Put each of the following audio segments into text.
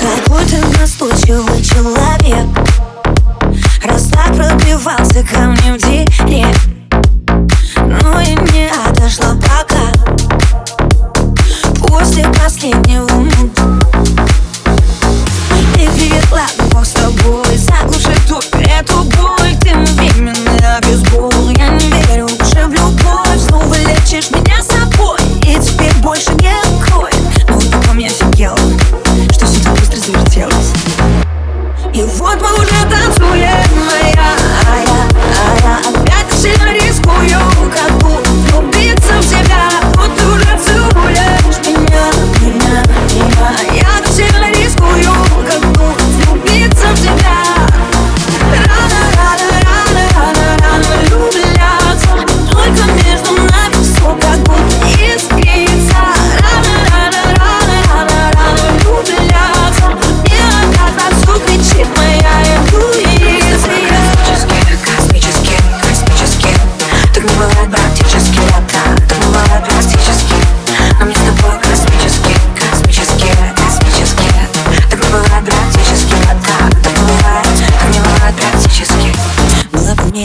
Какой ты настойчивый человек. Раз пробивался ко мне в директ Ну и не отошло пока. После последнего мута Baby, ладно, бог с тобой. Заглуши только эту боль. Ты мой временный обезбол Я не верю уже в любовь. Снова лечишь меня больше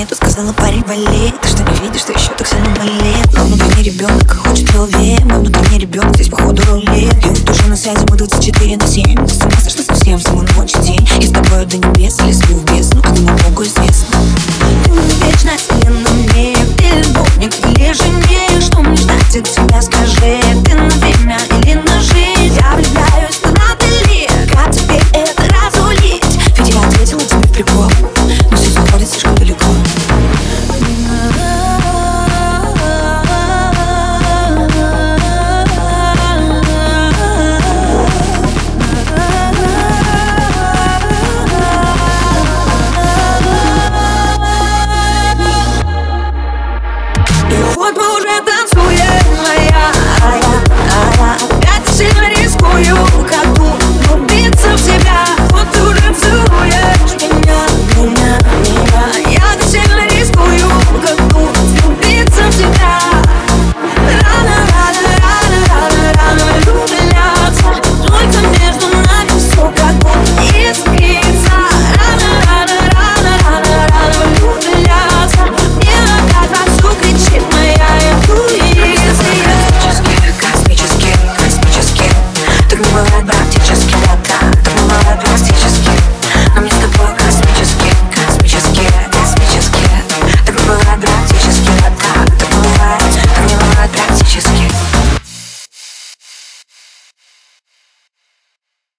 Это сказала парень вали Ты что не видишь, что еще так сильно болит Но внутренний ребенок хочет любви Мой внутренний ребенок здесь походу рулит И вот уже на связи мы 24 на 7 Ты с сошла совсем, самый ночь день И с тобой до небес или И вот мы уже танцуем